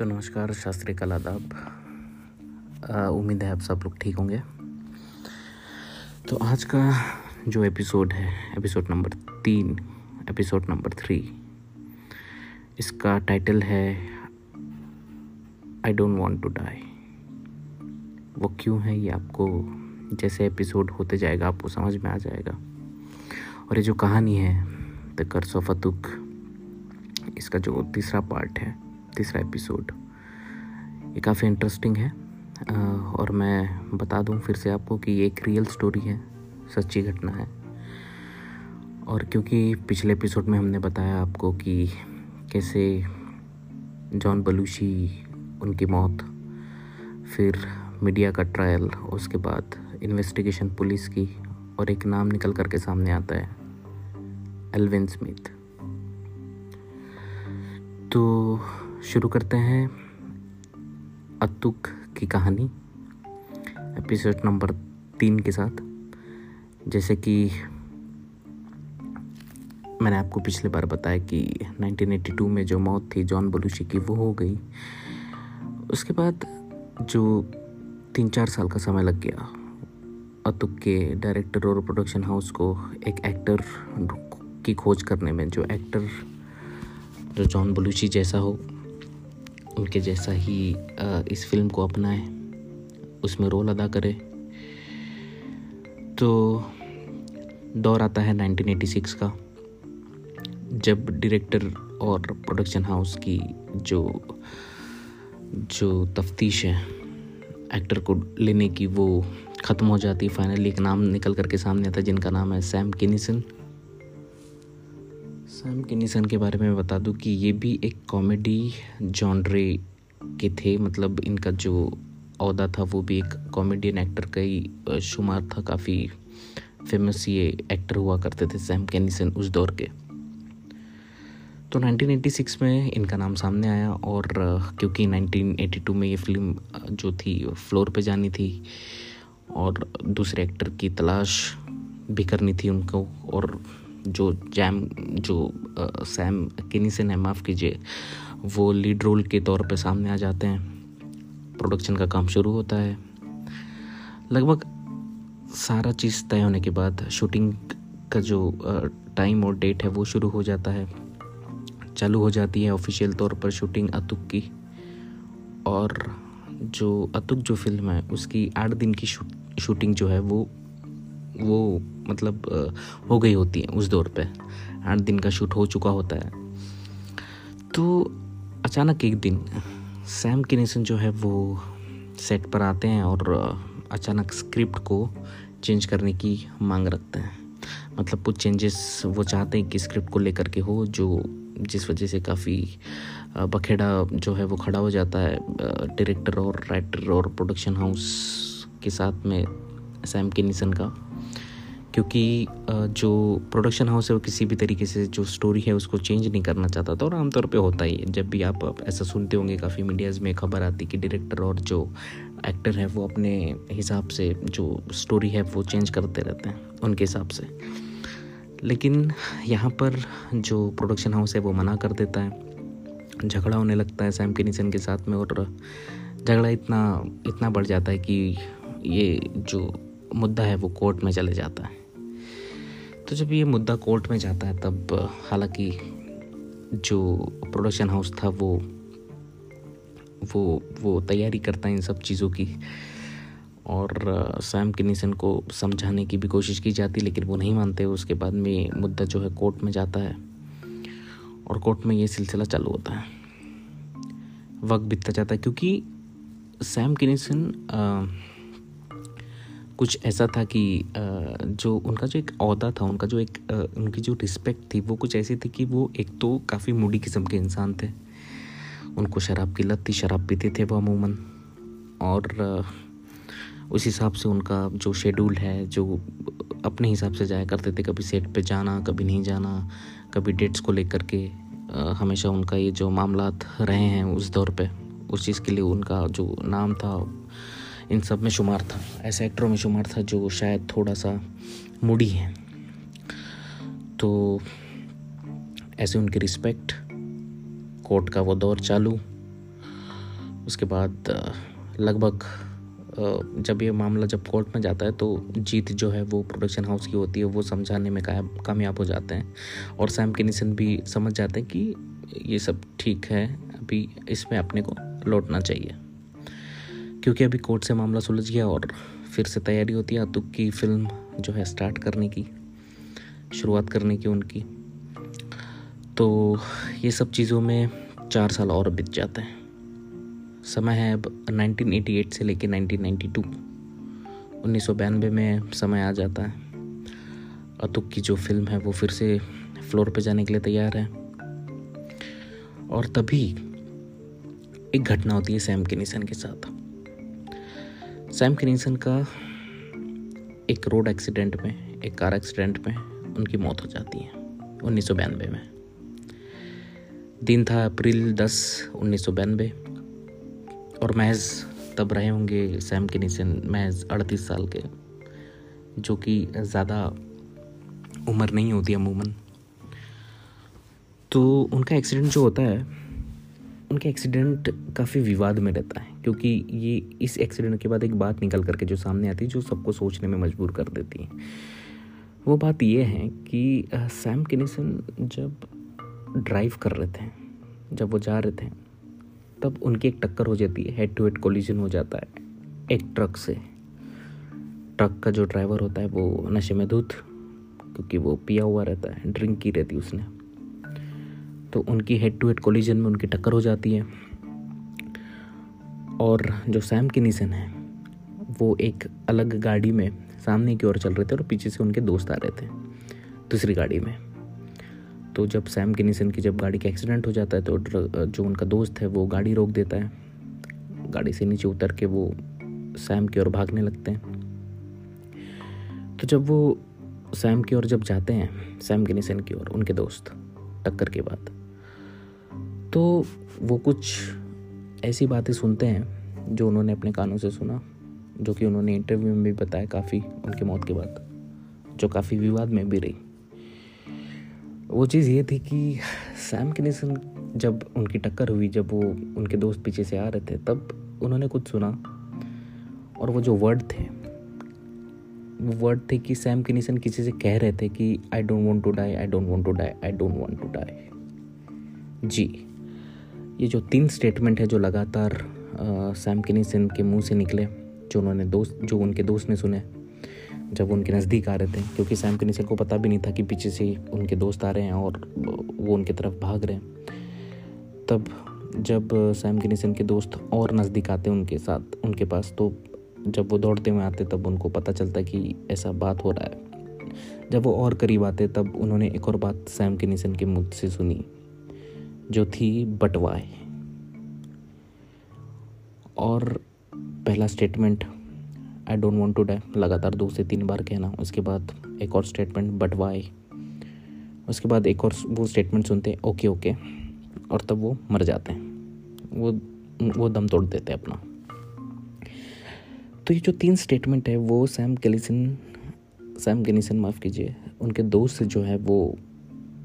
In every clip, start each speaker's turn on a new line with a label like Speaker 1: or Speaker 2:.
Speaker 1: तो नमस्कार, शास्त्री कल आदाब। उम्मीद है आप सब लोग ठीक होंगे। तो आज का जो एपिसोड है, एपिसोड नंबर तीन, एपिसोड नंबर थ्री, इसका टाइटल है I don't want to die वो क्यों है, ये आपको जैसे एपिसोड होते जाएगा, आपको समझ में आ जाएगा। और ये जो कहानी है द कर्स ऑफ़ अतुक इसका जो तीसरा पार्ट है तीसरा एपिसोड ये काफ़ी इंटरेस्टिंग है। और मैं बता दूँ फिर से आपको कि ये एक रियल स्टोरी है, सच्ची घटना है। और क्योंकि पिछले एपिसोड में हमने बताया आपको कि कैसे जॉन बलूशी, उनकी मौत, फिर मीडिया का ट्रायल उसके बाद इन्वेस्टिगेशन पुलिस की, और एक नाम निकल करके सामने आता है, एल्विन स्मिथ। तो शुरू करते हैं अतुक की कहानी एपिसोड नंबर तीन के साथ। जैसे कि मैंने आपको पिछले बार बताया कि 1982 में जो मौत थी जॉन बलूशी की, वो हो गई। उसके बाद जो तीन चार साल का समय लग गया, अतुक के डायरेक्टर और प्रोडक्शन हाउस को एक एक्टर की खोज करने में, जो एक्टर जो जॉन बलूची जैसा हो उनके जैसा ही इस फ़िल्म को अपनाए। उसमें रोल अदा करे। तो दौर आता है 1986 का। जब डायरेक्टर और प्रोडक्शन हाउस की जो जो तफ्तीश है एक्टर को लेने की वो ख़त्म हो जाती फाइनली एक नाम निकल करके सामने आता है, जिनका नाम है सैम किनिसन सैम किनिसन के बारे में बता दूँ कि ये भी एक कॉमेडी जॉनरे के थे। मतलब इनका जो अहदा था, वो भी एक कॉमेडियन एक्टर का ही शुमार था। काफ़ी फ़ेमस ये एक्टर हुआ करते थे सैम कैनिसन उस दौर के। तो 1986 में इनका नाम सामने आया और क्योंकि 1982 में ये फ़िल्म जो थी, फ्लोर पे जानी थी और दूसरे एक्टर की तलाश भी करनी थी उनको और जो जैम, जो सैम किनीसन है माफ़ कीजिए, वो लीड रोल के तौर पे सामने आ जाते हैं। प्रोडक्शन का काम शुरू होता है। लगभग सारा चीज़ तय होने के बाद शूटिंग का जो टाइम और डेट है वो शुरू हो जाता है। चालू हो जाती है ऑफिशियल तौर पर शूटिंग अतुक की। और जो, अतुक जो फ़िल्म है, उसकी आठ दिन की शूटिंग जो है वो वो मतलब हो गई होती है उस दौर पे। आठ दिन का शूट हो चुका होता है। तो अचानक एक दिन, सैम किनेसन जो है वो सेट पर आते हैं और अचानक स्क्रिप्ट को चेंज करने की मांग रखते हैं। मतलब कुछ चेंजेस वो चाहते हैं कि स्क्रिप्ट को लेकर के हो, जो जिस वजह से काफ़ी बखेड़ा जो है वो खड़ा हो जाता है डायरेक्टर और राइटर और प्रोडक्शन हाउस के साथ में सैम किनिसन का। क्योंकि जो प्रोडक्शन हाउस है, वो किसी भी तरीके से जो स्टोरी है, उसको चेंज नहीं करना चाहता था और आमतौर पे होता ही है। जब भी आप ऐसा सुनते होंगे, काफ़ी मीडियाज़ में खबर आती कि डायरेक्टर और जो एक्टर है, वो अपने हिसाब से जो स्टोरी है, वो चेंज करते रहते हैं, उनके हिसाब से। लेकिन यहाँ पर जो प्रोडक्शन हाउस है, वो मना कर देता है। झगड़ा होने लगता है सैम किनीसन के साथ में और झगड़ा इतना इतना बढ़ जाता है कि ये जो मुद्दा है, वो कोर्ट में चले जाता है। तो जब ये मुद्दा कोर्ट में जाता है, तब, हालाँकि जो प्रोडक्शन हाउस था, वो वो वो तैयारी करता है इन सब चीज़ों की। और सैम किनीसन को समझाने की भी कोशिश की जाती लेकिन वो नहीं मानते। उसके बाद में मुद्दा जो है कोर्ट में जाता है, और कोर्ट में ये सिलसिला चालू होता है। वक्त बीतता जाता है, क्योंकि सैम किनीसन कुछ ऐसा था कि जो उनका जो एक अहदा था, उनका जो एक उनकी जो रिस्पेक्ट थी, वो कुछ ऐसी थी कि वो एक तो काफ़ी मूडी किस्म के इंसान थे। उनको शराब की लत थी, शराब पीते थे वो अमूमन। और उस हिसाब से उनका जो शेड्यूल है, जो अपने हिसाब से जाया करते थे, कभी सेट पे जाना, कभी नहीं जाना, कभी डेट्स को लेकर के हमेशा उनका ये जो मामला रहे हैं उस दौर पे, उस चीज़ के लिए उनका जो नाम था इन सब में शुमार था। ऐसे एक्टरों में शुमार था जो शायद थोड़ा सा मुड़ी है। तो ऐसे उनकी रिस्पेक्ट कोर्ट का वो दौर चालू। उसके बाद लगभग जब ये मामला जब कोर्ट में जाता है तो जीत जो है वो प्रोडक्शन हाउस की होती है, वो समझाने में कामयाब हो जाते हैं। और सैम किनिसन भी समझ जाते हैं कि ये सब ठीक है, अभी इसमें अपने को लौटना चाहिए। क्योंकि अभी कोर्ट से मामला सुलझ गया और फिर से तैयारी होती है अतुक की फ़िल्म जो है स्टार्ट करने की, शुरुआत करने की उनकी। तो ये सब चीज़ों में चार साल और बीत जाते हैं। समय है अब 1988 से लेकर 1992 उन्नीस में समय आ जाता है। अतुक की जो फ़िल्म है वो फिर से फ्लोर पे जाने के लिए तैयार है। और तभी एक घटना होती है सैम किनीसन के साथ। सैम किनीसन का एक रोड एक्सीडेंट में, एक कार एक्सीडेंट में उनकी मौत हो जाती है, उन्नीस में। दिन था अप्रैल दस, उन्नीस और महज तब रहे होंगे सैम के नीचे महज अड़तीस साल के, जो कि ज़्यादा उम्र नहीं होती अमूमन। तो उनका एक्सीडेंट जो होता है, उनका एक्सीडेंट काफ़ी विवाद में रहता है। क्योंकि ये इस एक्सीडेंट के बाद एक बात निकल करके जो सामने आती है, जो सबको सोचने में मजबूर कर देती है। वो बात ये है कि सैम किनिसन जब ड्राइव कर रहे थे, जब वो जा रहे थे, तब उनकी एक टक्कर हो जाती है हेड टू हेड कोलिजन हो जाता है, एक ट्रक से। ट्रक का जो ड्राइवर होता है, वो नशे में धुत, क्योंकि वो पिया हुआ रहता है ड्रिंक की रहती उसने। तो उनकी हेड टू हेड कोलिजन में उनकी टक्कर हो जाती है। और जो सैम की निशन है, वो एक अलग गाड़ी में सामने की ओर चल रहे थे और पीछे से उनके दोस्त आ रहे थे दूसरी गाड़ी में। तो जब सैम किनीसन की जब गाड़ी का एक्सीडेंट हो जाता है तो जो उनका दोस्त है, वो गाड़ी रोक देता है। गाड़ी से नीचे उतर के वो सैम की ओर भागने लगते हैं। तो जब वो सैम की ओर जब जाते हैं, सैम किनीसन की ओर, उनके दोस्त, टक्कर के बाद तो वो कुछ ऐसी बातें सुनते हैं जो उन्होंने अपने कानों से सुना, जो कि उन्होंने इंटरव्यू में भी बताया काफ़ी उनकी मौत के बाद, जो काफ़ी विवाद में भी रही। वो चीज़ ये थी कि सैम किनिसन जब उनकी टक्कर हुई, जब वो उनके दोस्त पीछे से आ रहे थे, तब उन्होंने कुछ सुना और वो जो वर्ड थे, वो वर्ड थे कि सैम किनिसन किसी से कह रहे थे कि I don't want to die I don't want to die I don't want to die जी। ये जो तीन स्टेटमेंट है जो लगातार सैम किनिसन के मुँह से निकले, जो उन्होंने दोस्त, जो उनके दोस्त ने सुने, जब उनके नज़दीक आ रहे थे, क्योंकि सैम किनिसन को पता भी नहीं था कि पीछे से उनके दोस्त आ रहे हैं और वो उनकी तरफ़ भाग रहे हैं। तब जब सैम किनिसन के दोस्त और नज़दीक आते उनके साथ, उनके पास तो जब वो दौड़ते हुए आते तब उनको पता चलता कि ऐसा बात हो रहा है। जब वो और करीब आते तब उन्होंने एक और बात सैम किनिसन के मुख से सुनी। जो थी बटवाए और पहला statement I don't want to die लगातार दो से तीन बार कहना। उसके बाद एक और स्टेटमेंट बटवाए। उसके बाद एक और वो स्टेटमेंट सुनते हैं ओके ओके और तब वो मर जाते हैं। वो वो दम तोड़ देते हैं अपना। तो ये जो तीन स्टेटमेंट है, वो सैम कैलिसन, सैम गेनिसन माफ़ कीजिए, उनके दोस्त जो है, वो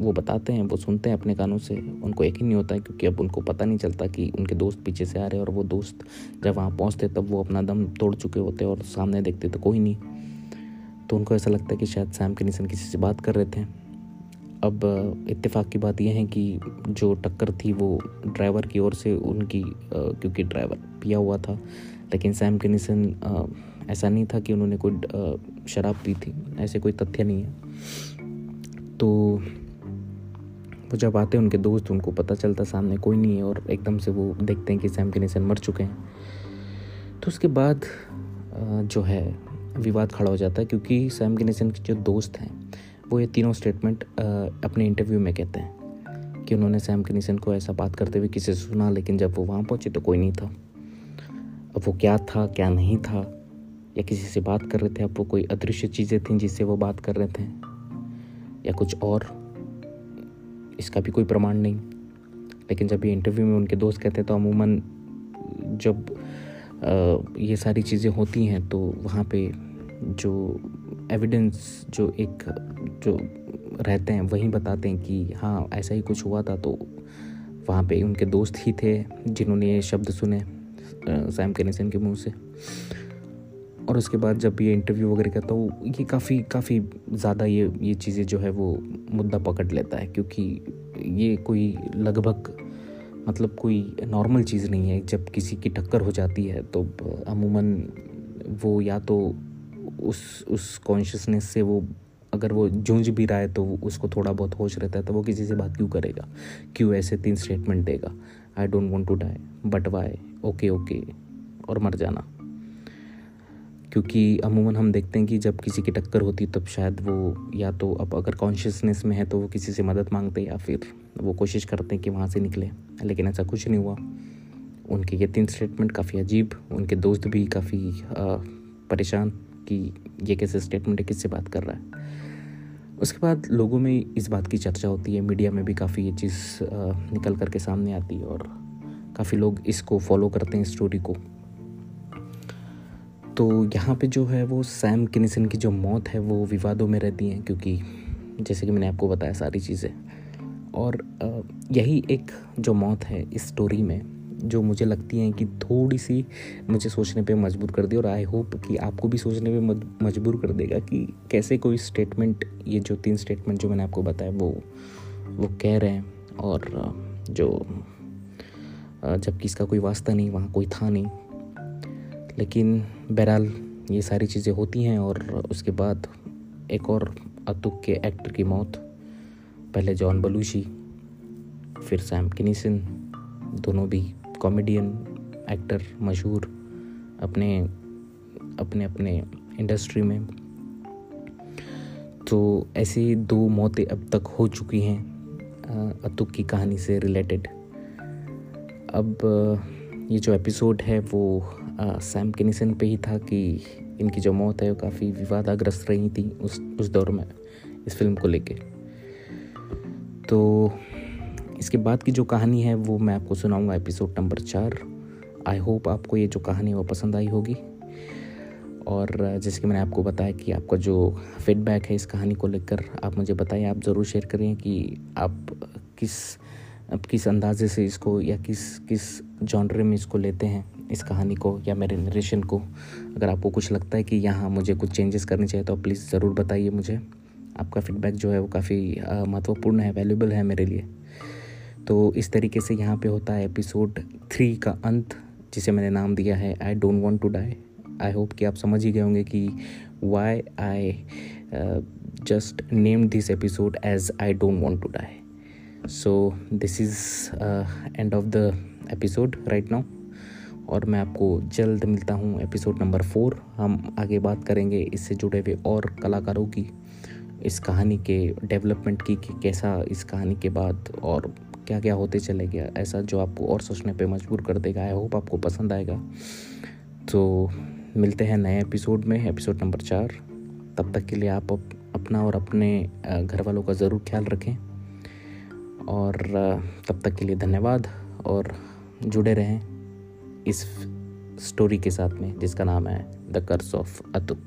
Speaker 1: वो बताते हैं, वो सुनते हैं अपने कानों से। उनको यकीन नहीं होता है क्योंकि अब उनको पता नहीं चलता कि उनके दोस्त पीछे से आ रहे हैं और वो दोस्त जब वहाँ पहुँचते तब वो अपना दम तोड़ चुके होते और सामने देखते तो कोई नहीं। तो उनको ऐसा लगता है कि शायद सैम के निशन किसी से बात कर रहे थे। अब इत्तेफाक की बात यह है कि जो टक्कर थी वो ड्राइवर की ओर से उनकी क्योंकि ड्राइवर पिया हुआ था, लेकिन सैम के निशन ऐसा नहीं था कि उन्होंने कोई शराब पी थी, ऐसे कोई तथ्य नहीं है। तो वो जब आते हैं, उनके दोस्त, उनको पता चलता सामने कोई नहीं है और एकदम से वो देखते हैं कि सैम के मर चुके हैं। तो उसके बाद जो है, विवाद खड़ा हो जाता है क्योंकि सैम के के जो दोस्त हैं, वो ये तीनों स्टेटमेंट अपने इंटरव्यू में कहते हैं कि उन्होंने सैम के निशन को ऐसा बात करते हुए किसी से सुना, लेकिन जब वो वहाँ पहुँचे तो कोई नहीं था। अब वो क्या था, क्या नहीं था, या किसी से बात कर रहे थे, अब वो कोई अदृश्य चीज़ें थी जिससे वो बात कर रहे थे, या कुछ और? इसका भी कोई प्रमाण नहीं। लेकिन जब ये इंटरव्यू में उनके दोस्त कहते हैं तो अमूमन जब ये सारी चीज़ें होती हैं तो वहाँ पे जो एविडेंस जो एक, जो रहते हैं, वही बताते हैं कि हाँ ऐसा ही कुछ हुआ था तो वहाँ पे उनके दोस्त ही थे जिन्होंने ये शब्द सुने सैम कैनिसन के मुँह से। और उसके बाद जब ये इंटरव्यू वगैरह करता हूँ ये काफ़ी काफ़ी ज़्यादा ये ये चीज़ें जो है वो मुद्दा पकड़ लेता है, क्योंकि ये कोई लगभग मतलब कोई नॉर्मल चीज़ नहीं है। जब किसी की टक्कर हो जाती है तो अमूमन वो या तो उस उस कॉन्शियसनेस से वो, अगर वो जूझ भी रहा है तो उसको थोड़ा बहुत होश रहता है तो वो किसी से बात क्यों करेगा? क्यों ऐसे तीन स्टेटमेंट देगा? I don't want to die but why okay okay और मर जाना। क्योंकि अमूमन हम देखते हैं कि जब किसी की टक्कर होती तब शायद वो या तो अब अगर कॉन्शियसनेस में है तो वो किसी से मदद मांगते या फिर वो कोशिश करते हैं कि वहाँ से निकले। लेकिन ऐसा कुछ नहीं हुआ। उनके ये तीन स्टेटमेंट काफ़ी अजीब, उनके दोस्त भी काफ़ी परेशान कि ये कैसे स्टेटमेंट है, किससे बात कर रहा है। उसके बाद लोगों में इस बात की चर्चा होती है मीडिया में भी काफ़ी ये चीज़ निकल कर के सामने आती है और काफ़ी लोग इसको फॉलो करते हैं स्टोरी को। तो यहाँ पे जो है वो सैम किनिसन की जो मौत है, वो विवादों में रहती हैं, क्योंकि जैसे कि मैंने आपको बताया सारी चीज़ें। और यही एक जो मौत है इस स्टोरी में, जो मुझे लगती हैं कि थोड़ी सी मुझे सोचने पे मजबूर कर दी, और आई होप कि आपको भी सोचने पे मजबूर कर देगा कि कैसे कोई स्टेटमेंट ये जो तीन स्टेटमेंट जो मैंने आपको बताया, वो वो कह रहे हैं। और जो जबकि इसका कोई वास्ता नहीं, वहाँ कोई था नहीं लेकिन बहरहाल ये सारी चीज़ें होती हैं और उसके बाद एक और अतुक के एक्टर की मौत। पहले जॉन बलूशी, फिर सैम किनीसन, दोनों भी कॉमेडियन एक्टर मशहूर अपने अपने अपने इंडस्ट्री में। तो ऐसी दो मौतें अब तक हो चुकी हैं अतुक की कहानी से रिलेटेड। अब ये जो एपिसोड है वो सैम किनिसन पे ही था कि इनकी जो मौत है वो काफ़ी विवादाग्रस्त रही थी उस उस दौर में, इस फ़िल्म को लेके। तो इसके बाद की जो कहानी है वो मैं आपको सुनाऊँगा एपिसोड नंबर चार। आई होप आपको ये जो कहानी है वो पसंद आई होगी। और जैसे कि मैंने आपको बताया कि आपका जो फीडबैक है इस कहानी को लेकर, आप मुझे बताइए आप ज़रूर शेयर करें कि आप किस अब किस अंदाजे से इसको या किस किस जॉनरे में इसको लेते हैं, इस कहानी को या मेरे नरेशन को? अगर आपको कुछ लगता है कि यहाँ मुझे कुछ चेंजेस करने चाहिए तो प्लीज़ ज़रूर बताइए मुझे। आपका फीडबैक जो है वो काफ़ी महत्वपूर्ण है वैल्यूबल है मेरे लिए। तो इस तरीके से यहाँ पे होता है एपिसोड थ्री का अंत, जिसे मैंने नाम दिया है I don't want to die I hope कि आप समझ ही गए होंगे कि why I just name this episode as I don't want to die so this is end of the episode right now और मैं आपको जल्द मिलता हूँ एपिसोड नंबर फोर हम आगे बात करेंगे इससे जुड़े हुए और कलाकारों की, इस कहानी के डेवलपमेंट की, कि कैसा इस कहानी के बाद और क्या क्या होते चले गया, ऐसा जो आपको और सोचने पे मजबूर कर देगा। आई होप आपको पसंद आएगा। तो मिलते हैं नए एपिसोड में एपिसोड नंबर चार. तब तक के लिए आप अपना और अपने घर वालों का ज़रूर ख्याल रखें। और तब तक के लिए धन्यवाद और जुड़े रहें इस स्टोरी के साथ में, जिसका नाम है द कर्स ऑफ़ अतुक